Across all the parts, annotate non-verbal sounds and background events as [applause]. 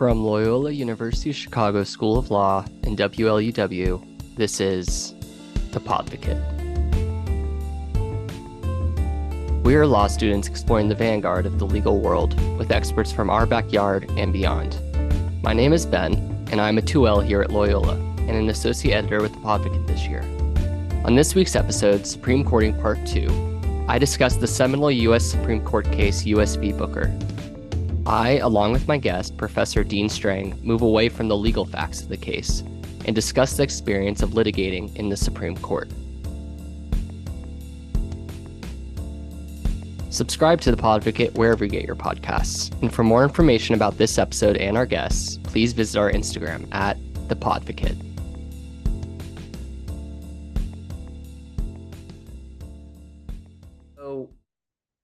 From Loyola University Chicago School of Law and WLUW, this is The Podvocate. We are law students exploring the vanguard of the legal world with experts from our backyard and beyond. My name is Ben, and I'm a 2L here at Loyola and an associate editor with The Podvocate this year. On this week's episode, Supreme Courting Part 2, I discuss the seminal U.S. Supreme Court case U.S. v. Booker. I, along with my guest, Professor Dean Strang, move away from the legal facts of the case and discuss the experience of litigating in the Supreme Court. Subscribe to the Podvocate wherever you get your podcasts. And for more information about this episode and our guests, please visit our Instagram at the Podvocate.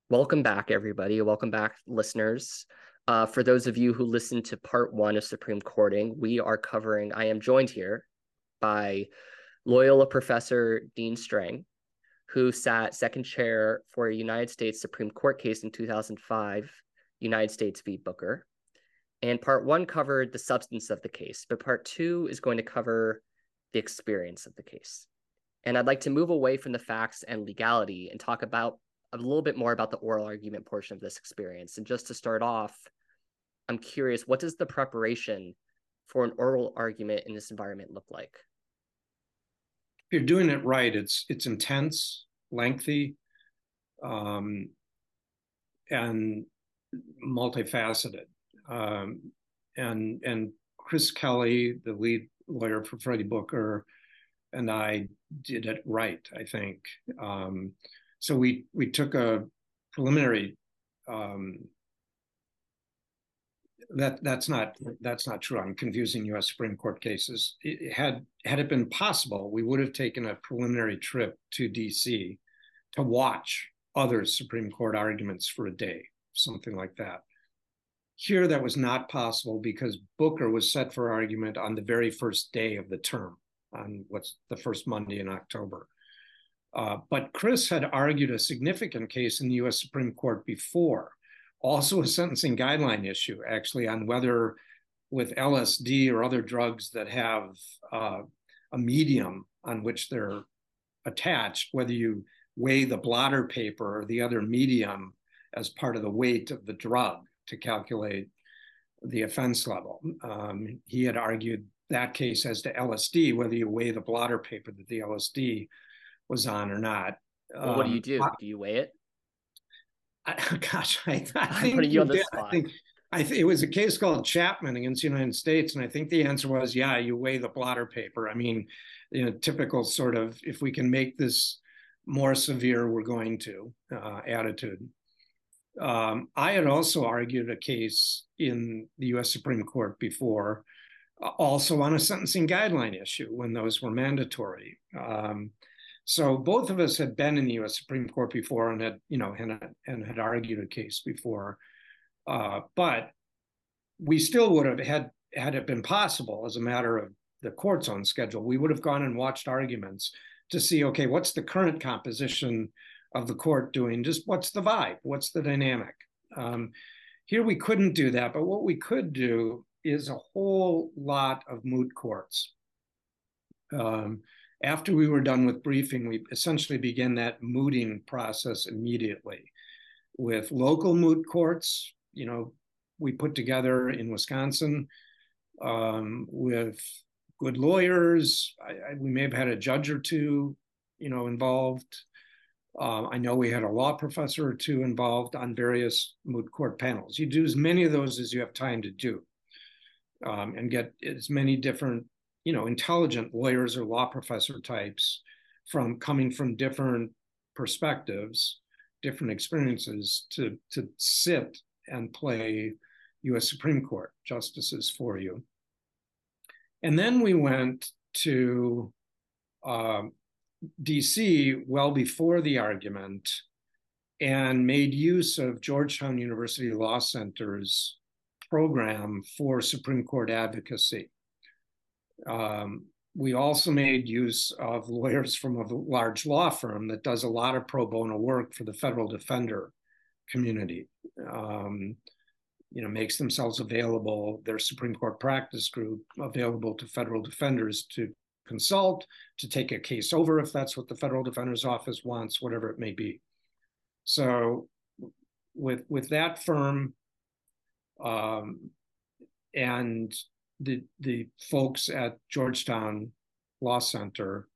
Welcome back, everybody. Welcome back, listeners. Uh, for those of you who listened to part one of Supreme Courting, we are covering, I am joined here by Loyola professor Dean Strang, who sat second chair for a United States Supreme Court case in 2005, United States v. Booker. And part one covered the substance of the case, but part two is going to cover the experience of the case. And I'd like to move away from the facts and legality and talk about a little bit more about the oral argument portion of this experience. And just to start off, I'm curious, what does the preparation for an oral argument in this environment look like? If you're doing it right, it's it's intense, lengthy, um, and multifaceted. Um, and and Chris Kelly, the lead lawyer for Freddie Booker, and I did it right. I think. Um, so we we took a preliminary um, that that's not that's not true. I'm confusing U.S. Supreme Court cases. It had had it been possible, we would have taken a preliminary trip to D.C. to watch other Supreme Court arguments for a day, something like that. Here, that was not possible because Booker was set for argument on the very first day of the term, on what's the first Monday in October. Uh, but Chris had argued a significant case in the U.S. Supreme Court before also a sentencing guideline issue, actually, on whether with LSD or other drugs that have uh, a medium on which they're attached, whether you weigh the blotter paper or the other medium as part of the weight of the drug to calculate the offense level. Um, he had argued that case as to LSD, whether you weigh the blotter paper that the LSD was on or not. Well, what do you um, do? do you weigh it? I, [laughs] gosh, I, I think you on the spot. I think I th- it was a case called Chapman against the United States, and I think the answer was, yeah, you weigh the blotter paper. I mean, you know, typical sort of if we can make this more severe, we're going to uh, attitude. Um, I had also argued a case in the U.S. Supreme Court before, uh, also on a sentencing guideline issue when those were mandatory. Um, so both of us had been in the U.S. Supreme Court before and had, you know, and, and had argued a case before, uh, but we still would have had had it been possible as a matter of the court's own schedule. We would have gone and watched arguments to see, okay, what's the current composition of the court doing? Just what's the vibe? What's the dynamic? Um, here we couldn't do that, but what we could do is a whole lot of moot courts. Um, after we were done with briefing, we essentially began that mooting process immediately with local moot courts. You know, we put together in Wisconsin um, with good lawyers. I, I, we may have had a judge or two, you know, involved. Uh, I know we had a law professor or two involved on various moot court panels. You do as many of those as you have time to do, um, and get as many different you know intelligent lawyers or law professor types from coming from different perspectives different experiences to to sit and play US Supreme Court justices for you and then we went to uh, DC well before the argument and made use of Georgetown University Law Center's program for Supreme Court advocacy. Um, we also made use of lawyers from a large law firm that does a lot of pro bono work for the federal defender community. Um, you know, makes themselves available, their Supreme Court practice group available to federal defenders to consult, to take a case over if that's what the federal defender's office wants, whatever it may be. So with with that firm um, and the the folks at Georgetown Law Center,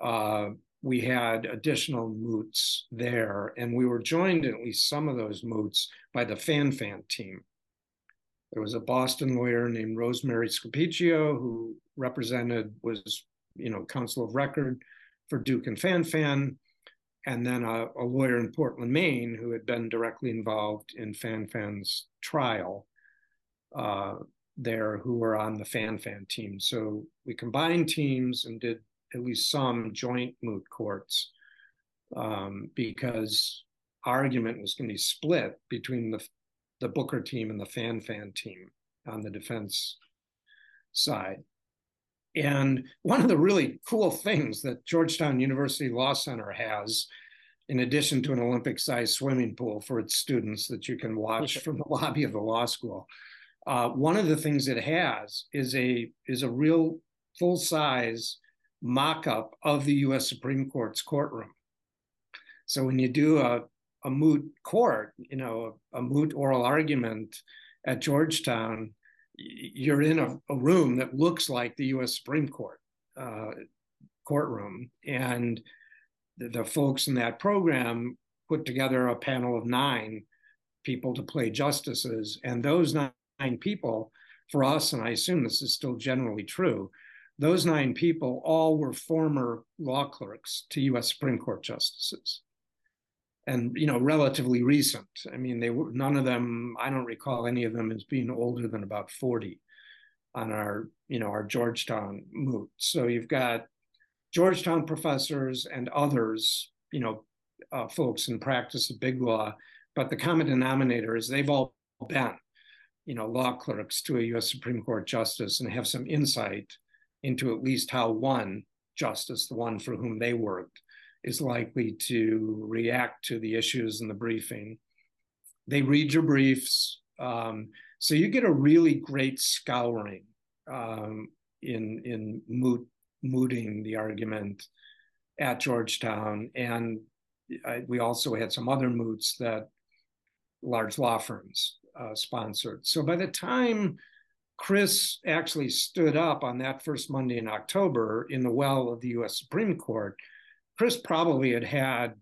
uh, we had additional moots there, and we were joined in at least some of those moots by the FanFan team. There was a Boston lawyer named Rosemary Scapicchio who represented was you know counsel of record for Ducan FanFan, and then a, a lawyer in Portland, Maine, who had been directly involved in FanFan's trial. Uh, there who were on the FanFan team. So we combined teams and did at least some joint moot courts um, because argument was going to be split between the the Booker team and the FanFan team on the defense side. And one of the really cool things that Georgetown University Law Center has, in addition to an Olympic sized swimming pool for its students that you can watch from the lobby of the law school, uh, one of the things it has is a is a real full size mock-up of the U.S. Supreme Court's courtroom. So when you do a, a moot court, you know, a, a moot oral argument at Georgetown, you're in a, a, room that looks like the U.S. Supreme Court uh, courtroom, and the, the, folks in that program put together a panel of nine people to play justices, and those nine, people, for us, and I assume this is still generally true, those nine people all were former law clerks to U.S. Supreme Court justices, and you know, relatively recent. I mean, they were none of them. I don't recall any of them as being older than about forty on our, you know, our Georgetown moot. So you've got Georgetown professors and others, you know, uh, folks in practice of big law, but the common denominator is they've all been, you know, law clerks to a U.S. Supreme Court justice and have some insight into at least how one justice, the one for whom they worked, is likely to react to the issues in the briefing. They read your briefs. Um, so you get a really great scouring um, in, in moot, mooting the argument at Georgetown. And I, we also had some other moots that large law firms uh, sponsored. So by the time Chris actually stood up on that first Monday in October in the well of the US Supreme Court. Chris probably had had,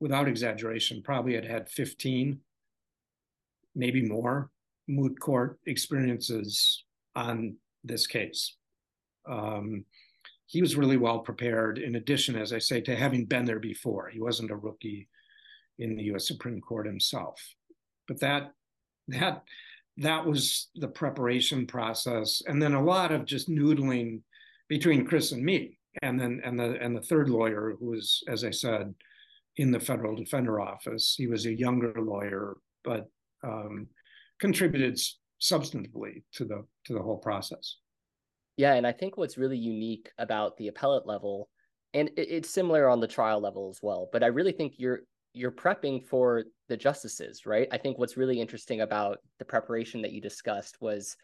without exaggeration, probably had had 15, maybe more moot court experiences on this case. Um, he was really well prepared, in addition, as I say, to having been there before. He wasn't a rookie in the US Supreme Court himself. But that that that was the preparation process and then a lot of just noodling between chris and me and then and the and the third lawyer who was as i said in the federal defender office. He was a younger lawyer but um, contributed substantively to the to the whole process. Yeah and i think what's really unique about the appellate level and it's similar on the trial level as well but i really think you're you're prepping for the justices, right? I think what's really interesting about the preparation that you discussed was,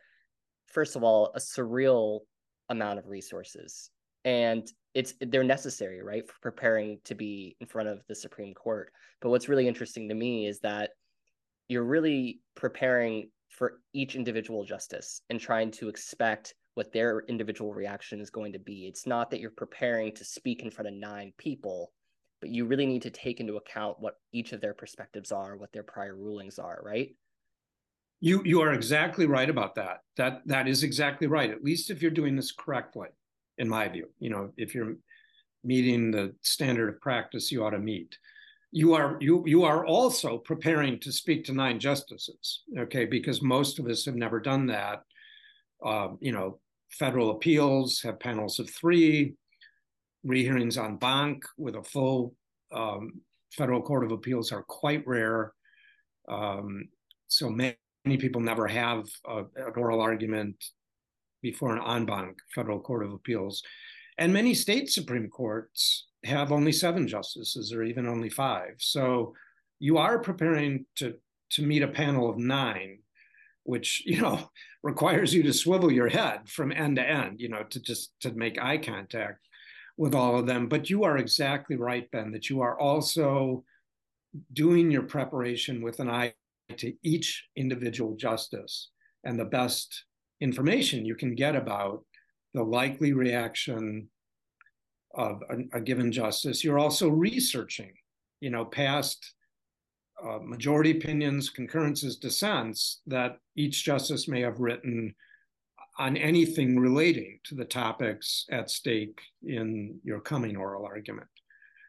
first of all, a surreal amount of resources, and it's they're necessary, right, for preparing to be in front of the Supreme Court. But what's really interesting to me is that you're really preparing for each individual justice and trying to expect what their individual reaction is going to be. It's not that you're preparing to speak in front of nine people but you really need to take into account what each of their perspectives are, what their prior rulings are, right? You you are exactly right about that. That that is exactly right. At least if you're doing this correctly, in my view. You know, if you're meeting the standard of practice you ought to meet. You are you you are also preparing to speak to nine justices, okay? Because most of us have never done that. Uh, you know, federal appeals have panels of three rehearings en banc with a full um, federal court of appeals are quite rare. Um, so many, many, people never have a, an oral argument before an en banc federal court of appeals. And many state Supreme Courts have only seven justices or even only five. So you are preparing to, to meet a panel of nine. which [laughs] you know requires you to swivel your head from end to end you know to just to make eye contact with all of them. But you are exactly right ben that you are also doing your preparation with an eye to each individual justice and the best information you can get about the likely reaction of a, a given justice. You're also researching you know past uh, majority opinions, concurrences, dissents that each justice may have written on anything relating to the topics at stake in your coming oral argument.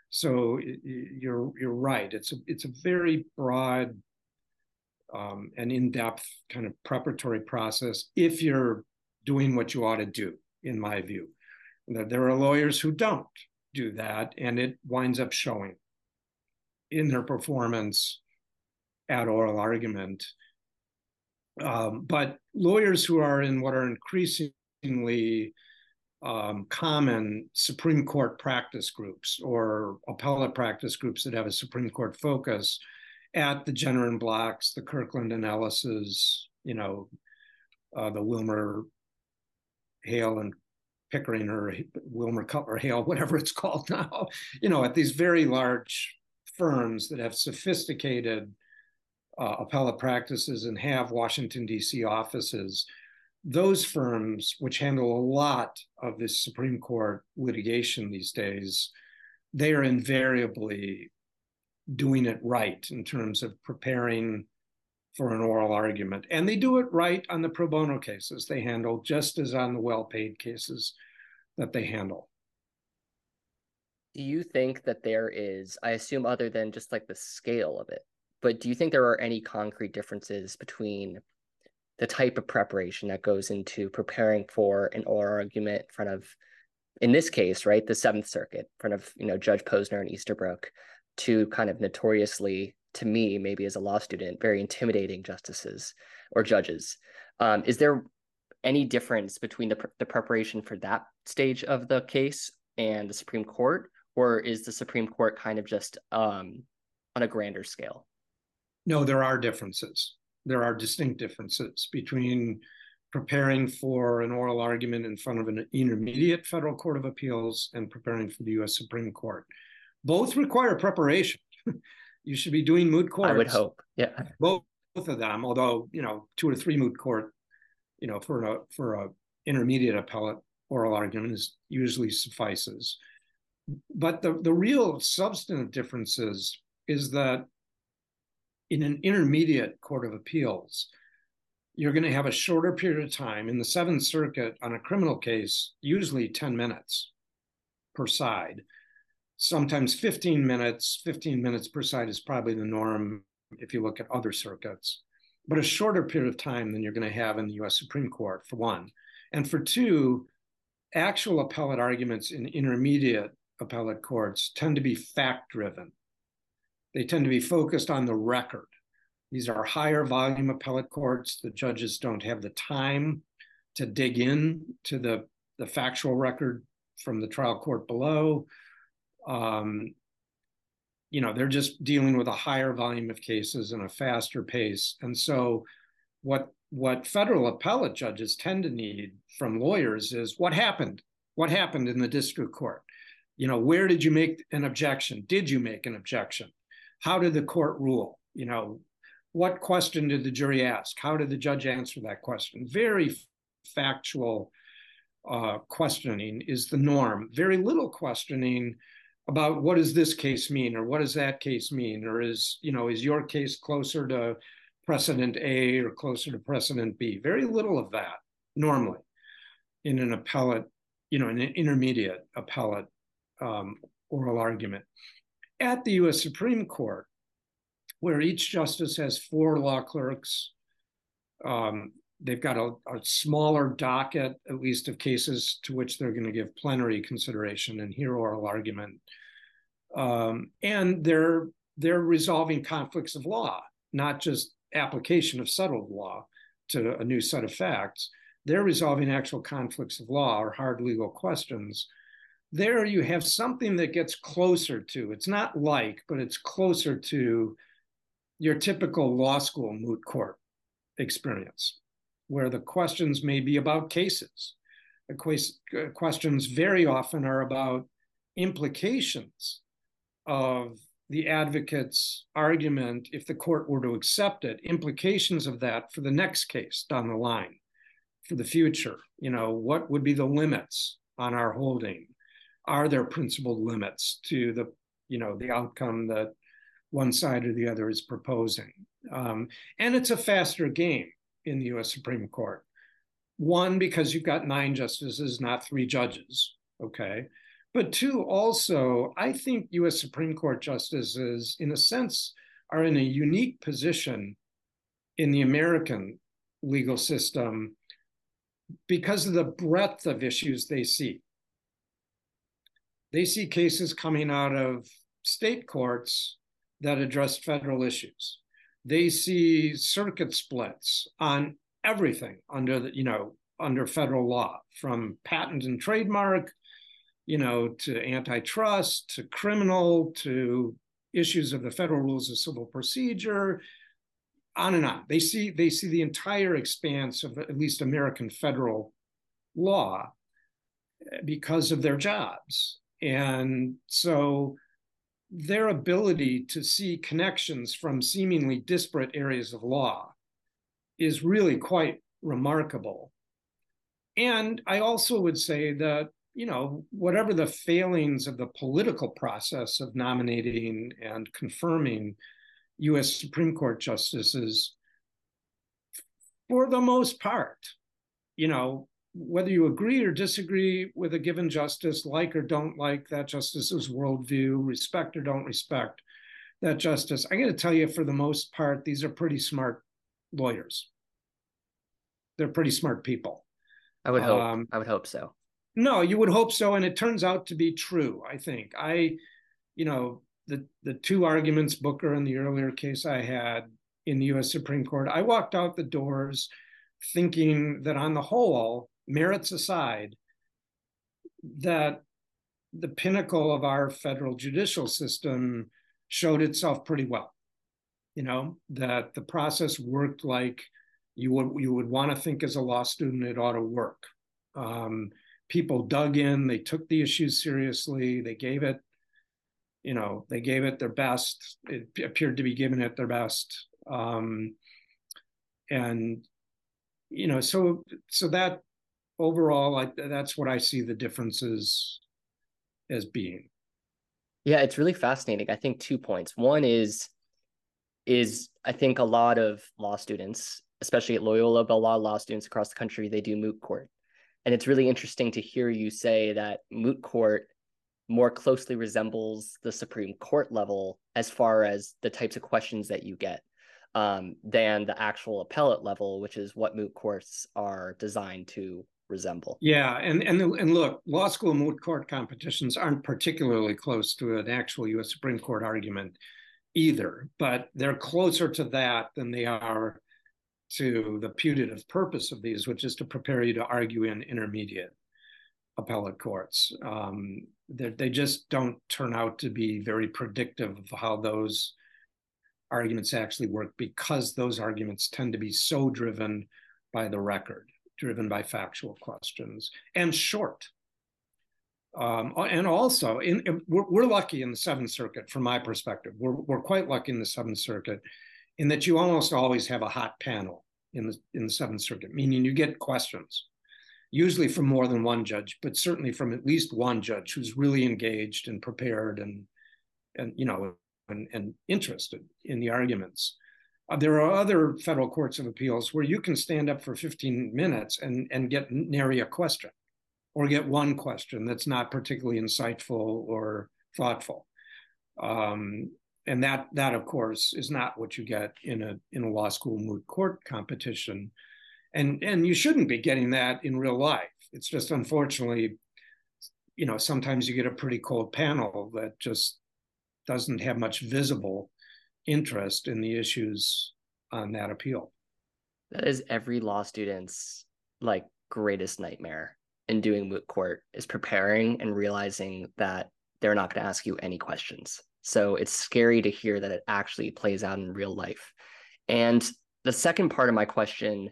So you're you're right. It's a it's a very broad um, and in-depth kind of preparatory process if you're doing what you ought to do, in my view. There are lawyers who don't do that, and it winds up showing in their performance at oral argument. Um, but lawyers who are in what are increasingly um, common Supreme Court practice groups or appellate practice groups that have a Supreme Court focus at the Jenner and Blocks, the Kirkland and Ellis's, you know, uh, the Wilmer Hale and Pickering or Wilmer Cutler Hale, [laughs] whatever it's called now, you know, at these very large firms that have sophisticated uh, appellate practices and have Washington, D.C. offices, those firms, which handle a lot of this Supreme Court litigation these days, they are invariably doing it right in terms of preparing for an oral argument. And they do it right on the pro bono cases they handle, just as on the well paid cases that they handle. Do you think that there is, I assume, other than just like the scale of it, but do you think there are any concrete differences between the type of preparation that goes into preparing for an oral argument in front of in this case right the seventh circuit in front of you know judge posner and easterbrook to kind of notoriously to me maybe as a law student very intimidating justices or judges? Um, is there any difference between the, the preparation for that stage of the case and the supreme court or is the supreme court kind of just um, on a grander scale no, there are differences. There are distinct differences between preparing for an oral argument in front of an intermediate federal court of appeals and preparing for the US Supreme Court. Both require preparation. [laughs] you should be doing moot court. I would hope. Yeah. Both, both of them, although, you know, two or three moot court, you know, for a for a intermediate appellate oral argument is usually suffices. But the, the real substantive differences is that in an intermediate court of appeals, you're going to have a shorter period of time. In the Seventh Circuit, on a criminal case, usually 10 minutes per side, sometimes 15 minutes. 15 minutes per side is probably the norm if you look at other circuits, but a shorter period of time than you're going to have in the US Supreme Court, for one. And for two, actual appellate arguments in intermediate appellate courts tend to be fact driven. They tend to be focused on the record. These are higher volume appellate courts. The judges don't have the time to dig in to the, the factual record from the trial court below. Um, you know, they're just dealing with a higher volume of cases and a faster pace. And so what what federal appellate judges tend to need from lawyers is what happened? What happened in the district court? You know, where did you make an objection? Did you make an objection? How did the court rule? You know, what question did the jury ask? How did the judge answer that question? Very factual uh, questioning is the norm. Very little questioning about what does this case mean or what does that case mean or is you know is your case closer to precedent A or closer to precedent B? Very little of that normally in an appellate, you know, an intermediate appellate um, oral argument at the US Supreme Court, where each justice has four law clerks. Um, they've got a, a, smaller docket, at least of cases to which they're going to give plenary consideration and hear oral argument. Um, and they're they're resolving conflicts of law, not just application of settled law to a new set of facts. They're resolving actual conflicts of law or hard legal questions there you have something that gets closer to it's not like but it's closer to your typical law school moot court experience, where the questions may be about cases. The uh, questions very often are about implications of the advocate's argument if the court were to accept it, implications of that for the next case down the line, for the future. You know, what would be the limits on our holding? Are there principled limits to the, you know, the outcome that one side or the other is proposing? Um, and it's a faster game in the US Supreme Court. One, because you've got nine justices, not three judges. Okay. But two, also, I think US Supreme Court justices, in a sense, are in a unique position in the American legal system because of the breadth of issues they see. They see cases coming out of state courts that address federal issues. They see circuit splits on everything under the, you know, under federal law, from patent and trademark you know, to antitrust, to criminal, to issues of the federal rules of civil procedure, on and on. They see they see the entire expanse of at least American federal law because of their jobs. And so their ability to see connections from seemingly disparate areas of law is really quite remarkable. And I also would say that you know, whatever the failings of the political process of nominating and confirming US Supreme Court justices, for the most part, you know, whether you agree or disagree with a given justice, like or don't like that justice's worldview, respect or don't respect that justice, I got to tell you, for the most part, these are pretty smart lawyers. They're pretty smart people. I would hope. Um, I would hope so. No, you would hope so, and it turns out to be true. I think I, you know, the the two arguments Booker and the earlier case I had in the U.S. Supreme Court, I walked out the doors thinking that on the whole, merits aside, that the pinnacle of our federal judicial system showed itself pretty well. You know that the process worked like you would you would want to think as a law student it ought to work. Um, people dug in, they took the issues seriously, they gave it, you know, they gave it their best. It appeared to be giving it their best. Um, and you know, so so that overall, I, that's what I see the differences as being. Yeah, it's really fascinating. I think two points. One is is I think a lot of law students, especially at Loyola, but a lot of law students across the country, they do moot court. And it's really interesting to hear you say that moot court more closely resembles the Supreme Court level as far as the types of questions that you get um, than the actual appellate level, which is what moot courts are designed to resemble. Yeah, and and and look, law school moot court competitions aren't particularly close to an actual U.S. Supreme Court argument either, but they're closer to that than they are to the putative purpose of these, which is to prepare you to argue in intermediate appellate courts. Um, they just don't turn out to be very predictive of how those arguments actually work because those arguments tend to be so driven by the record, driven by factual questions, and short. Um, and also, in, in, we're, we're, lucky in the Seventh Circuit, from my perspective. We're, we're quite lucky in the Seventh Circuit in that you almost always have a hot panel in the in the Seventh Circuit, meaning you get questions, usually from more than one judge, but certainly from at least one judge who's really engaged and prepared and and you know and, and interested in the arguments. Uh, there are other federal courts of appeals where you can stand up for 15 minutes and and get nary a question, or get one question that's not particularly insightful or thoughtful. Um, and that that of course is not what you get in a in a law school moot court competition and and you shouldn't be getting that in real life it's just unfortunately you know sometimes you get a pretty cold panel that just doesn't have much visible interest in the issues on that appeal that is every law student's like greatest nightmare in doing moot court is preparing and realizing that they're not going to ask you any questions so it's scary to hear that it actually plays out in real life. And the second part of my question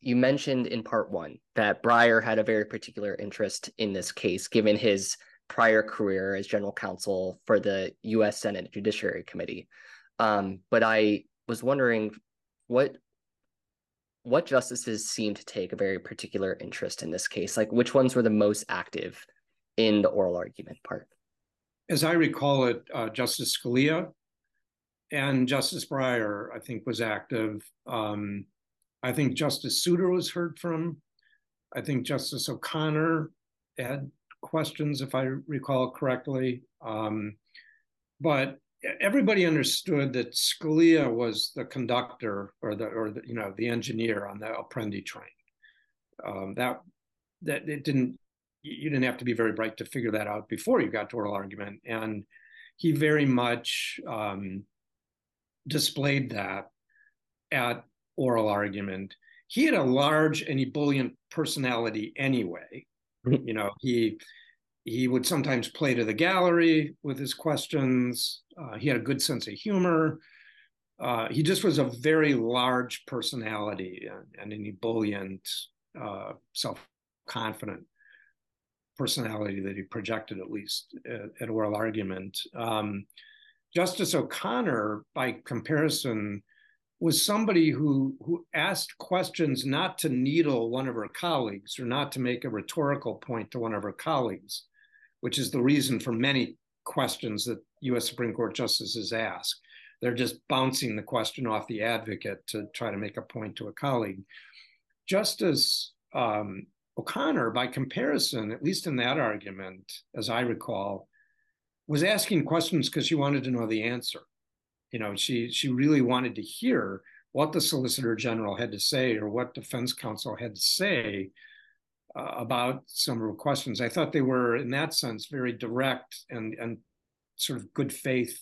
you mentioned in part one that Breyer had a very particular interest in this case, given his prior career as general counsel for the U.S. Senate Judiciary Committee. Um, but I was wondering what what justices seem to take a very particular interest in this case. Like, which ones were the most active in the oral argument part? As I recall it, uh, Justice Scalia and Justice Breyer, I think, was active. Um, I think Justice Souter was heard from. I think Justice O'Connor had questions, if I recall correctly. Um, but everybody understood that Scalia was the conductor or the or the you know the engineer on the Apprendi train. Um, that that it didn't you didn't have to be very bright to figure that out before you got to oral argument, and he very much um, displayed that at oral argument. He had a large and ebullient personality anyway. [laughs] You know, he he would sometimes play to the gallery with his questions. Uh, he had a good sense of humor. Uh, he just was a very large personality and, an ebullient, uh, self-confident personality that he projected at least at, at oral argument. Um, Justice O'Connor, by comparison, was somebody who who asked questions not to needle one of her colleagues or not to make a rhetorical point to one of her colleagues, which is the reason for many questions that U.S. Supreme Court justices ask. They're just bouncing the question off the advocate to try to make a point to a colleague. Justice um, O'Connor, by comparison, at least in that argument, as I recall, was asking questions because she wanted to know the answer you know she she really wanted to hear what the solicitor general had to say or what defense counsel had to say uh, about some of her questions. I thought they were in that sense very direct and and sort of good faith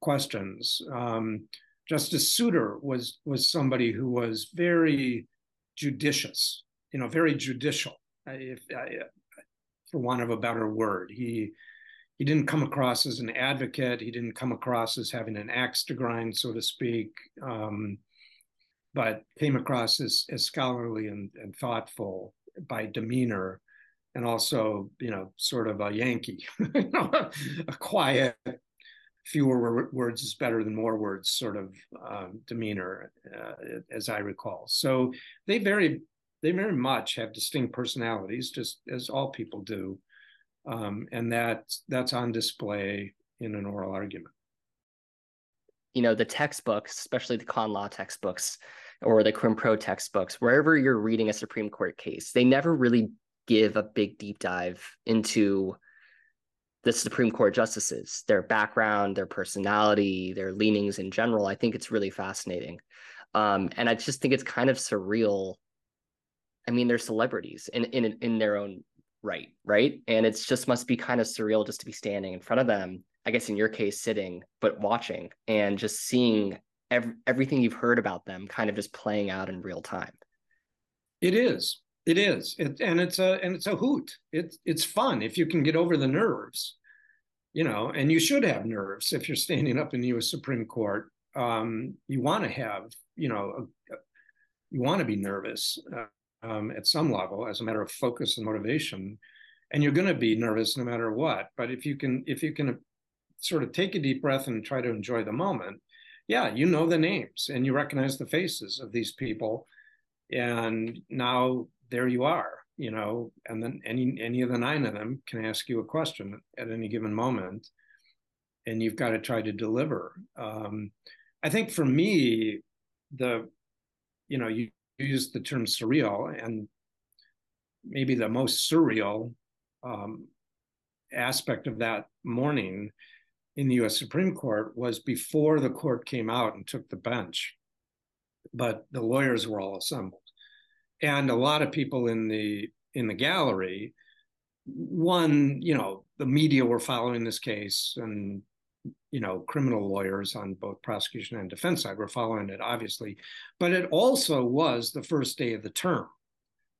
questions. Um, justice souter was was somebody who was very judicious you know very judicial. If, for want of a better word he he didn't come across as an advocate. He didn't come across as having an axe to grind, so to speak, um, but came across as, as scholarly and, and thoughtful by demeanor, and also, you know, sort of a Yankee, [laughs] you know, a quiet, fewer words is better than more words sort of um, demeanor, uh, as I recall. So they very, they very much have distinct personalities, just as all people do um, and that's that's on display in an oral argument. You know, the textbooks, especially the con law textbooks or the crim pro textbooks, wherever you're reading a Supreme Court case, they never really give a big deep dive into the Supreme Court justices, their background, their personality, their leanings in general. I think it's really fascinating. Um, and I just think it's kind of surreal. I mean, they're celebrities in in in their own right right? And it's just must be kind of surreal just to be standing in front of them i guess in your case sitting but watching and just seeing every, everything you've heard about them kind of just playing out in real time. It is. It is. It, and it's a and it's a hoot. It's it's fun if you can get over the nerves you know and you should have nerves if you're standing up in the us supreme court. Um, you want to have you know a, a, you want to be nervous uh, um, at some level as a matter of focus and motivation. And you're going to be nervous no matter what. But if you can if you can sort of take a deep breath and try to enjoy the moment yeah you know the names and you recognize the faces of these people. And now there you are you know and then any any of the nine of them can ask you a question at any given moment. And you've got to try to deliver. Um, i think for me the you know you used the term surreal, and maybe the most surreal um, aspect of that morning in the US Supreme Court was before the court came out and took the bench, but the lawyers were all assembled. And a lot of people in the in the gallery, one, you know, the media were following this case and you know, criminal lawyers on both prosecution and defense side were following it, obviously. But it also was the first day of the term.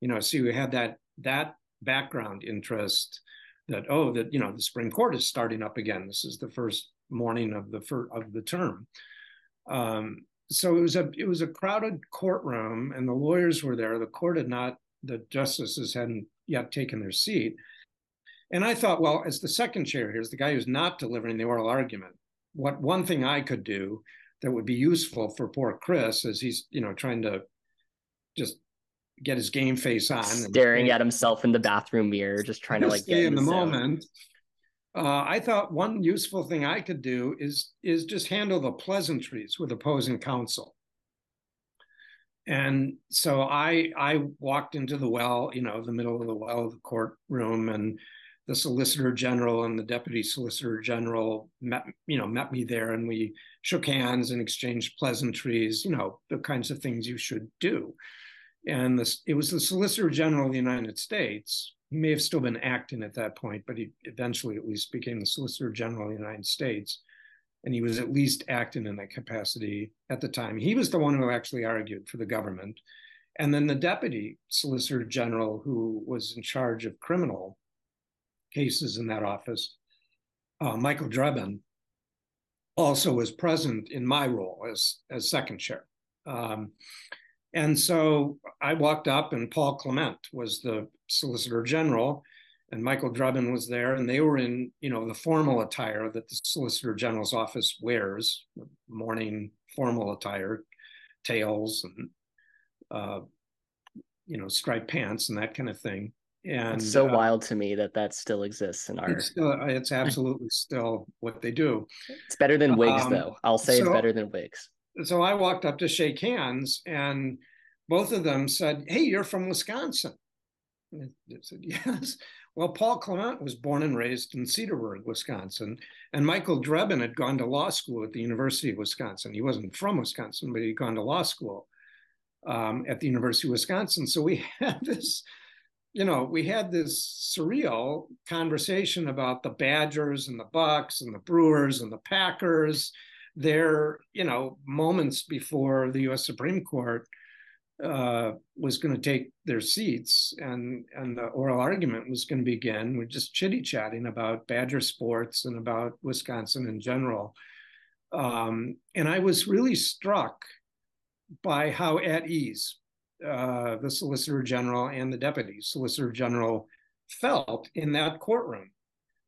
You know, so you had that that background interest that oh, that you know, the Supreme Court is starting up again. This is the first morning of the fir- of the term. Um, so it was a it was a crowded courtroom, and the lawyers were there. The court had not, the justices hadn't yet taken their seat. And I thought, well, as the second chair here, as the guy who's not delivering the oral argument, what one thing I could do that would be useful for poor Chris as he's, you know, trying to just get his game face on, staring at himself in the bathroom mirror, just trying to like stay in the, the moment. Uh, I thought one useful thing I could do is is just handle the pleasantries with opposing counsel. And so I I walked into the well, you know, the middle of the well of the courtroom, and the solicitor general and the deputy solicitor general met you know met me there, and we shook hands and exchanged pleasantries, you know, the kinds of things you should do. And this, it was the Solicitor General of the United States. He may have still been acting at that point, but he eventually at least became the Solicitor General of the United States. And he was at least acting in that capacity at the time. He was the one who actually argued for the government. And then the deputy solicitor general, who was in charge of criminal cases in that office, uh, Michael Dreeben, also was present in my role as, as second chair. Um, and so I walked up, and Paul Clement was the Solicitor General, and Michael Dreeben was there, and they were in, you know, the formal attire that the Solicitor General's office wears, morning formal attire, tails and, uh, you know, striped pants and that kind of thing. And it's so uh, wild to me that that still exists in our. It's, still, it's [laughs] absolutely still what they do. It's better than wigs, um, though. I'll say so, it's better than wigs so I walked up to shake hands, and both of them said, "Hey, you're from Wisconsin." I said, [laughs] "Yes." Well, Paul Clement was born and raised in Cedarburg, Wisconsin, and Michael Dreeben had gone to law school at the University of Wisconsin. He wasn't from Wisconsin, but he'd gone to law school um, at the University of Wisconsin. So we [laughs] had this, you know, we had this surreal conversation about the Badgers and the Bucks and the Brewers and the Packers there, you know, moments before the U.S. Supreme Court uh, was going to take their seats and and the oral argument was going to begin. We're just chitty chatting about Badger sports and about Wisconsin in general, um, and I was really struck by how at ease uh, the Solicitor General and the Deputy Solicitor General felt in that courtroom.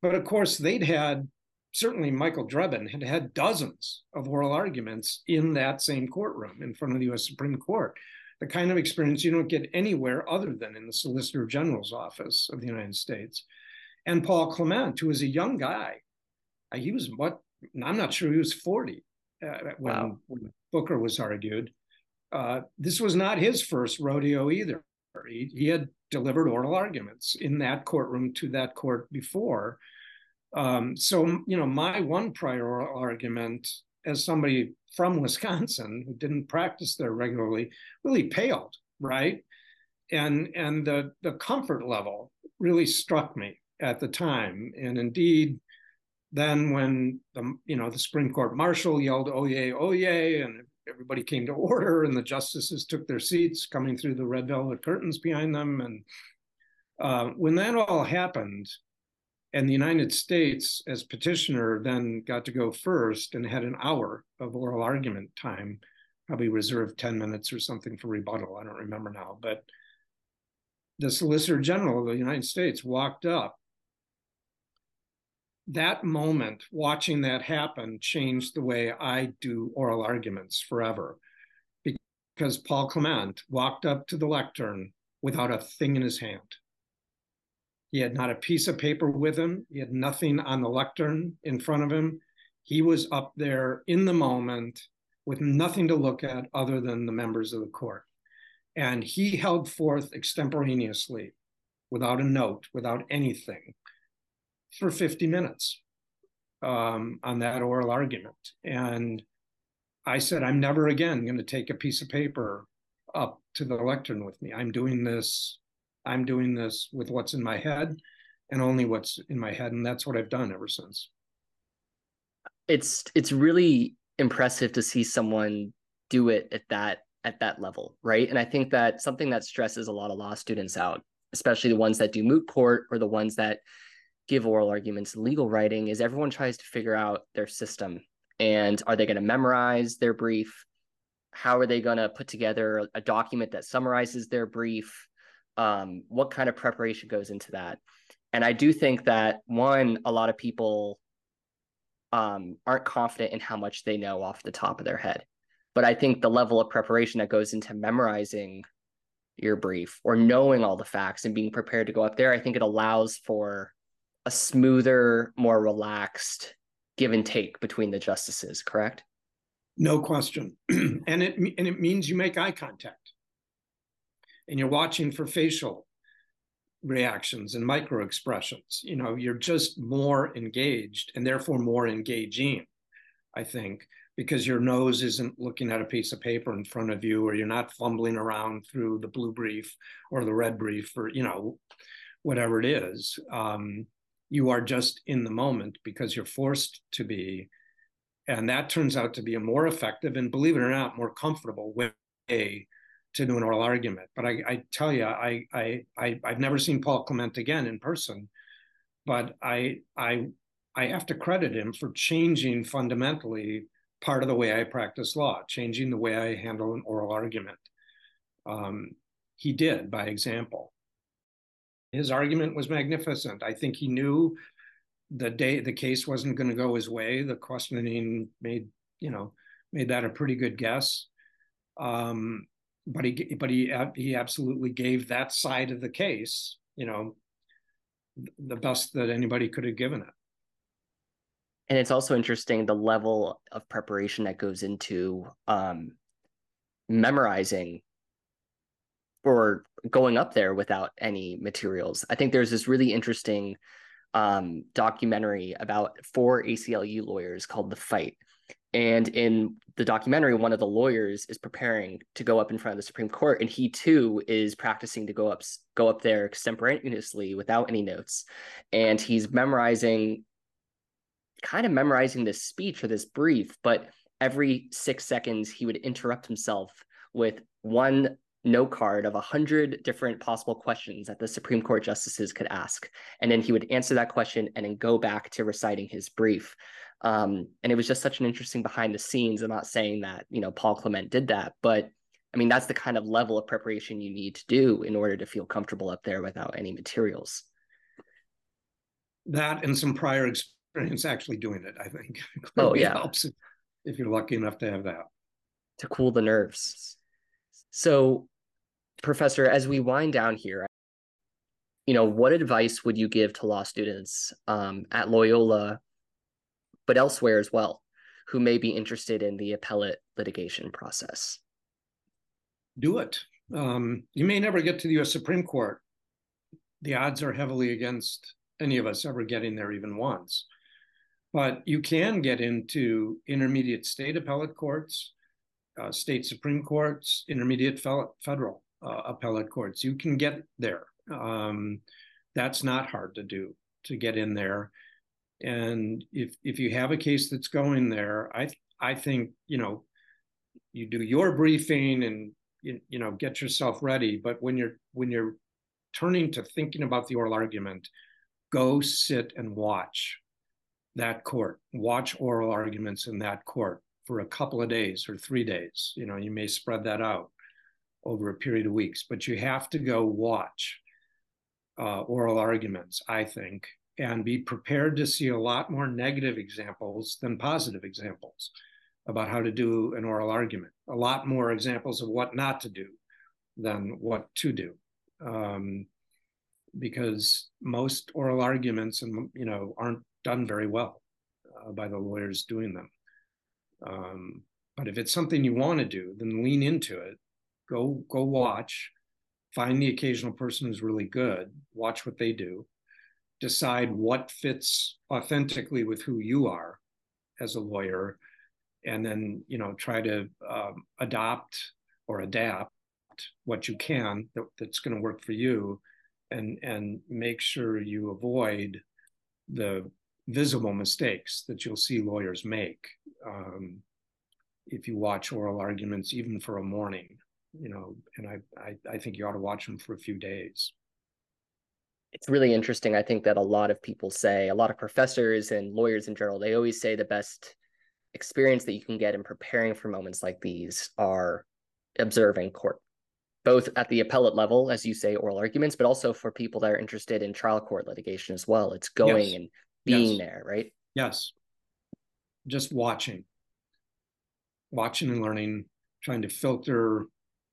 But of course, they'd had certainly Michael Dreeben had had dozens of oral arguments in that same courtroom in front of the US Supreme Court. The kind of experience you don't get anywhere other than in the Solicitor General's office of the United States. And Paul Clement, who was a young guy, uh, he was what I'm not sure he was 40 uh, when, wow. when, Booker was argued. Uh, this was not his first rodeo either. He, he had delivered oral arguments in that courtroom to that court before. Um, so, you know, my one prior argument as somebody from Wisconsin who didn't practice there regularly really paled, right? And and the the comfort level really struck me at the time. And indeed, then when the you know the Supreme Court marshal yelled "Oh yay, oh yay," and everybody came to order, and the justices took their seats, coming through the red velvet curtains behind them, and uh, when that all happened, and the United States, as petitioner, then got to go first and had an hour of oral argument time, probably reserved 10 minutes or something for rebuttal. I don't remember now. But the Solicitor General of the United States walked up. That moment, watching that happen, changed the way I do oral arguments forever. Because Paul Clement walked up to the lectern without a thing in his hand he had not a piece of paper with him. He had nothing on the lectern in front of him. He was up there in the moment with nothing to look at other than the members of the court. And he held forth extemporaneously, without a note, without anything, for 50 minutes um, on that oral argument. And I said, I'm never again going to take a piece of paper up to the lectern with me. I'm doing this I'm doing this with what's in my head and only what's in my head. And that's what I've done ever since. It's it's really impressive to see someone do it at that at that level, right? And I think that something that stresses a lot of law students out, especially the ones that do moot court or the ones that give oral arguments legal writing, is everyone tries to figure out their system. And are they going to memorize their brief? how are they going to put together a document that summarizes their brief? Um, what kind of preparation goes into that? And i do think that one a lot of people um, aren't confident in how much they know off the top of their head. But i think the level of preparation that goes into memorizing your brief or knowing all the facts and being prepared to go up there i think it allows for a smoother more relaxed give and take between the justices correct no question. [clears throat] and it and it means you make eye contact. And you're watching for facial reactions and micro expressions. You know, you're just more engaged and therefore more engaging, I think, because your nose isn't looking at a piece of paper in front of you, or you're not fumbling around through the blue brief or the red brief or, you know, whatever it is. Um, you are just in the moment because you're forced to be and that turns out to be a more effective and, believe it or not, more comfortable way to do an oral argument. But I, I tell you, I, I, I, have never seen Paul Clement again in person, but I, I, I have to credit him for changing fundamentally part of the way I practice law, changing the way I handle an oral argument. Um, he did by example. His argument was magnificent. I think he knew the day the case wasn't going to go his way. The questioning made you know made that a pretty good guess. Um, but he but he he absolutely gave that side of the case you know the best that anybody could have given it. And it's also interesting the level of preparation that goes into um, memorizing or going up there without any materials. I think there's this really interesting um, documentary about four ACLU lawyers called The Fight. And in the documentary, one of the lawyers is preparing to go up in front of the Supreme Court, and he too is practicing to go up go up there extemporaneously without any notes, and he's memorizing, kind of memorizing this speech or this brief. But every six seconds, he would interrupt himself with one note card of a hundred different possible questions that the Supreme Court justices could ask, and then he would answer that question and then go back to reciting his brief. Um, and it was just such an interesting behind the scenes. I'm not saying that you know Paul Clement did that, but I mean that's the kind of level of preparation you need to do in order to feel comfortable up there without any materials. That and some prior experience actually doing it, I think. [laughs] oh yeah, helps if you're lucky enough to have that to cool the nerves. So Professor, as we wind down here, you know, what advice would you give to law students um, at Loyola, but elsewhere as well, who may be interested in the appellate litigation process? Do it. Um, you may never get to the U.S. Supreme Court. The odds are heavily against any of us ever getting there even once. But you can get into intermediate state appellate courts, uh, state Supreme Courts, intermediate federal uh, appellate courts. You can get there. Um, that's not hard to do to get in there. And if if you have a case that's going there, I I think you know you do your briefing and you, you know get yourself ready. But when you're when you're turning to thinking about the oral argument, go sit and watch that court. Watch oral arguments in that court for a couple of days or three days. You know, you may spread that out over a period of weeks, but you have to go watch uh, oral arguments, I think, and be prepared to see a lot more negative examples than positive examples about how to do an oral argument, a lot more examples of what not to do than what to do. Um, because most oral arguments and you know aren't done very well uh, by the lawyers doing them. Um, but if it's something you want to do, then lean into it go go watch find the occasional person who's really good watch what they do decide what fits authentically with who you are as a lawyer and then you know try to um, adopt or adapt what you can that, that's going to work for you and and make sure you avoid the visible mistakes that you'll see lawyers make um, if you watch oral arguments even for a morning you know, and I, I, I think you ought to watch them for a few days. It's really interesting. I think that a lot of people say, a lot of professors and lawyers in general, they always say the best experience that you can get in preparing for moments like these are observing court, both at the appellate level, as you say, oral arguments, but also for people that are interested in trial court litigation as well. It's going yes. and being yes. there, right? Yes. Just watching, watching and learning, trying to filter.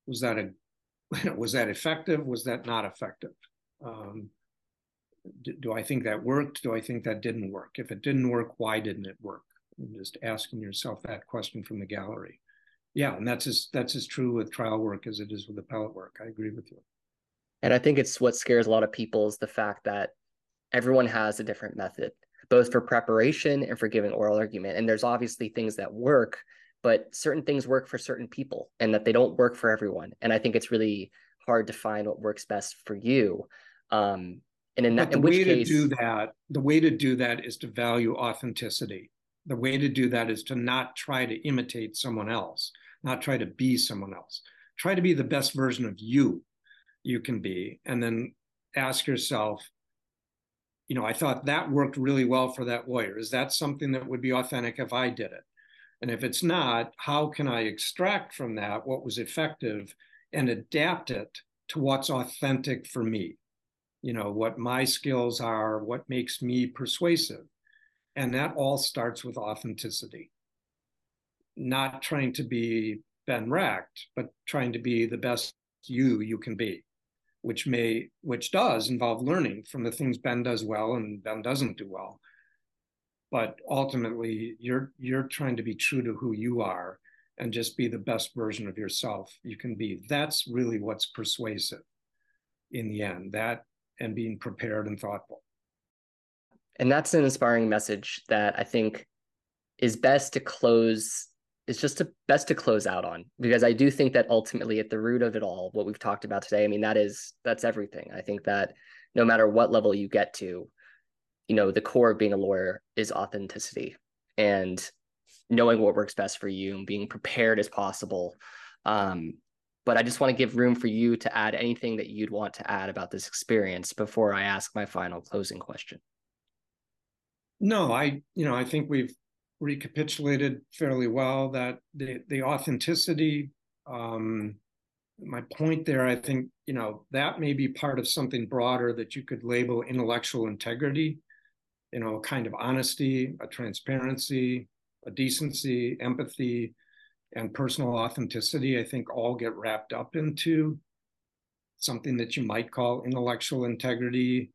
Was that a [laughs] was that effective? Was that not effective? Um, do, do I think that worked? Do I think that didn't work? If it didn't work, why didn't it work? Just asking yourself that question from the gallery. Yeah, and that's as that's as true with trial work as it is with appellate work. I agree with you. And I think it's what scares a lot of people is the fact that everyone has a different method, both for preparation and for giving oral argument. And there's obviously things that work, but certain things work for certain people and that they don't work for everyone. And I think it's really hard to find what works best for you. Um, and in, that, the in way case, to do that, the way to do that is to value authenticity. The way to do that is to not try to imitate someone else, not try to be someone else. Try to be the best version of you you can be, and then ask yourself, you know, I thought that worked really well for that lawyer. Is that something that would be authentic if I did it? And if it's not, how can I extract from that what was effective and adapt it to what's authentic for me? you know what my skills are what makes me persuasive. And that all starts with authenticity. Not trying to be ben recht but trying to be the best you you can be which may which does involve learning from the things ben does well and ben doesn't do well but ultimately you're you're trying to be true to who you are and just be the best version of yourself you can be that's really what's persuasive in the end that and being prepared and thoughtful. And that's an inspiring message that I think is best to close is just to best to close out on because I do think that ultimately at the root of it all, what we've talked about today, I mean, that is that's everything. I think that no matter what level you get to, you know, the core of being a lawyer is authenticity and knowing what works best for you and being prepared as possible um, but I just want to give room for you to add anything that you'd want to add about this experience before I ask my final closing question. No, I, you know, I think we've recapitulated fairly well that the the authenticity. Um, my point there, I think, you know, that may be part of something broader that you could label intellectual integrity, you know, a kind of honesty, a transparency, a decency, empathy, and personal authenticity, I think, all get wrapped up into something that you might call intellectual integrity.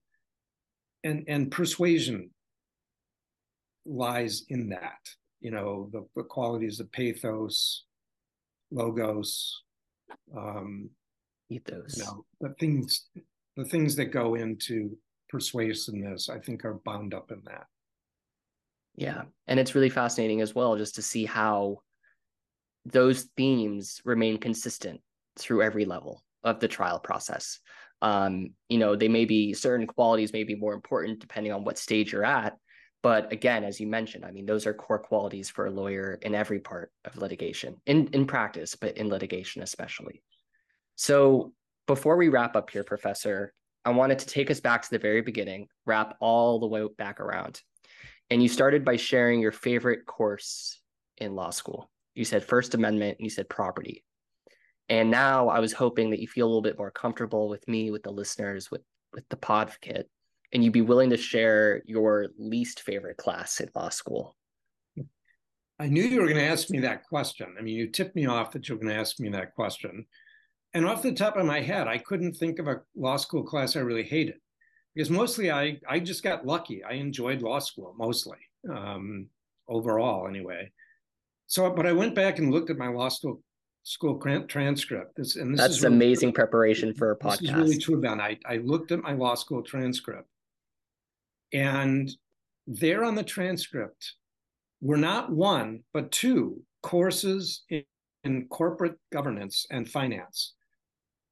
And, and persuasion lies in that, you know, the, the qualities of pathos, logos, um, ethos. You know, the things, the things that go into persuasiveness, I think, are bound up in that. Yeah, and it's really fascinating as well, just to see how those themes remain consistent through every level of the trial process. Um, you know, they may be certain qualities may be more important depending on what stage you're at. But again, as you mentioned, I mean, those are core qualities for a lawyer in every part of litigation, in, in practice, but in litigation especially. So before we wrap up here, Professor, I wanted to take us back to the very beginning, wrap all the way back around. And you started by sharing your favorite course in law school you said First Amendment, and you said property. And now I was hoping that you feel a little bit more comfortable with me, with the listeners, with with the podkit, and you'd be willing to share your least favorite class in law school. I knew you were going to ask me that question. I mean, you tipped me off that you were going to ask me that question. And off the top of my head, I couldn't think of a law school class I really hated because mostly I, I just got lucky. I enjoyed law school mostly, um, overall anyway. So, but I went back and looked at my law school school transcript. This, and this that's is really, amazing preparation for a podcast. This is really true, Ben. I, I looked at my law school transcript, and there on the transcript were not one but two courses in, in corporate governance and finance.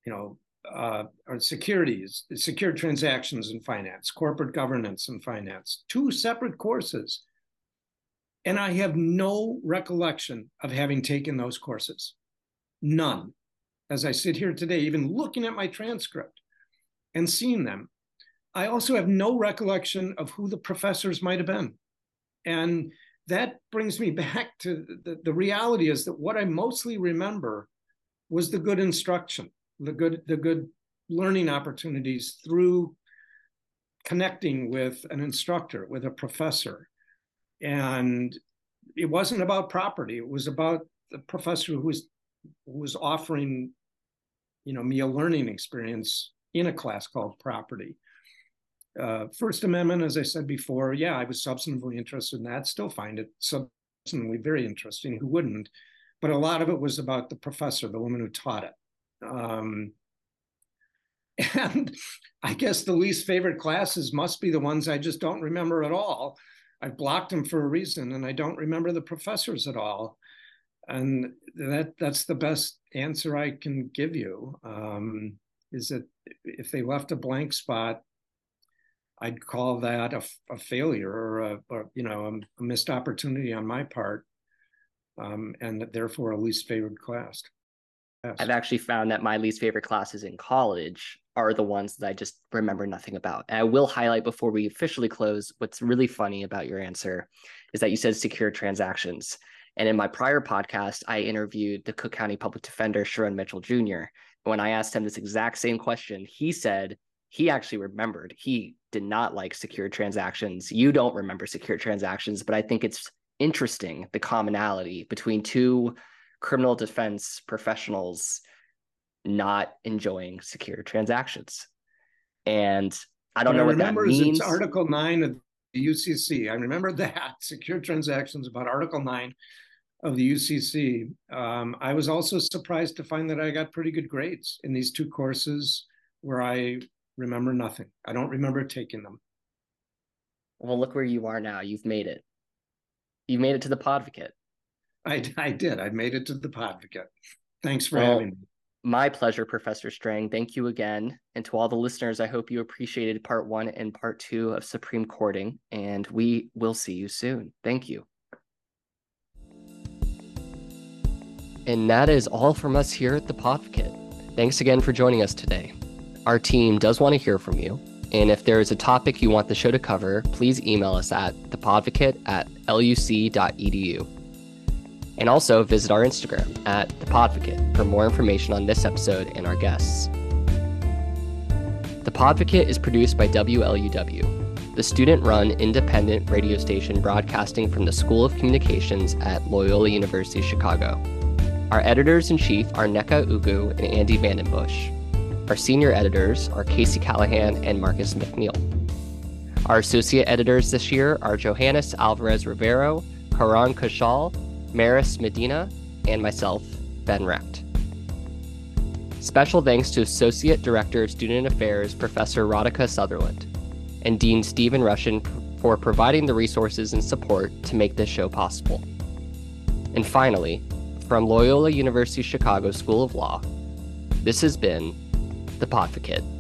You know, uh, or securities, secure transactions and finance, corporate governance and finance. Two separate courses and I have no recollection of having taken those courses. None. As I sit here today, even looking at my transcript and seeing them, I also have no recollection of who the professors might have been. And that brings me [laughs] back to the, the reality is that what I mostly remember was the good instruction, the good the good learning opportunities through connecting with an instructor, with a professor. And it wasn't about property. It was about the professor who was who was offering, you know, me a learning experience in a class called property. Uh, First Amendment, as I said before, yeah, I was substantively interested in that. Still find it substantively very interesting. Who wouldn't? But a lot of it was about the professor, the woman who taught it. Um, and I guess the least favorite classes must be the ones I just don't remember at all. I've blocked them for a reason, and I don't remember the professors at all. And that that's the best answer I can give you. Um, is that if they left a blank spot, I'd call that a, a failure or a, or, you know a, a, missed opportunity on my part, um, and therefore a least favorite class. Yes. I've actually found that my least favorite classes in college are the ones that I just remember nothing about. And I will highlight before we officially close what's really funny about your answer is that you said secure transactions. And in my prior podcast, I interviewed the Cook County Public Defender, Sharone Mitchell Jr. When I asked him this exact same question, he said he actually remembered he did not like secure transactions. You don't remember secure transactions, but I think it's interesting the commonality between two criminal defense professionals not enjoying secure transactions. And I don't what know I what that means. It's Article 9 of the UCC. I remember that [laughs] secure transactions about Article 9 of the UCC. Um, I was also surprised to find that I got pretty good grades in these two courses where I remember nothing. I don't remember taking them. Well, look where you are now. You've made it. You've made it to the Podvocate. I, [laughs] I did. I made it to the Podvocate. Thanks for well, having me. My pleasure, Professor Strang. Thank you again. And to all the listeners, I hope you appreciated part one and part two of Supreme Courting, and we will see you soon. Thank you. And that is all from us here at the Podvocate. Thanks again for joining us today. Our team does want to hear from you. And if there is a topic you want the show to cover, please email us at thepodvocate at luc.edu. And also visit our Instagram at The Podvocate for more information on this episode and our guests. The Podvocate is produced by WLUW, the student run independent radio station broadcasting from the School of Communications at Loyola University Chicago. Our editors in chief are Nneka Ugu and Andy Vandenbush. Our senior editors are Casey Callahan and Marcus McNeil. Our associate editors this year are Johannes Alvarez Rivero, Karan Kushal, Maris Medina, and myself, Ben Recht. Special thanks to Associate Director of Student Affairs, Professor Radhika Sutherland, and Dean Stephen Russian for providing the resources and support to make this show possible. And finally, from Loyola University Chicago School of Law, this has been The Podvocate.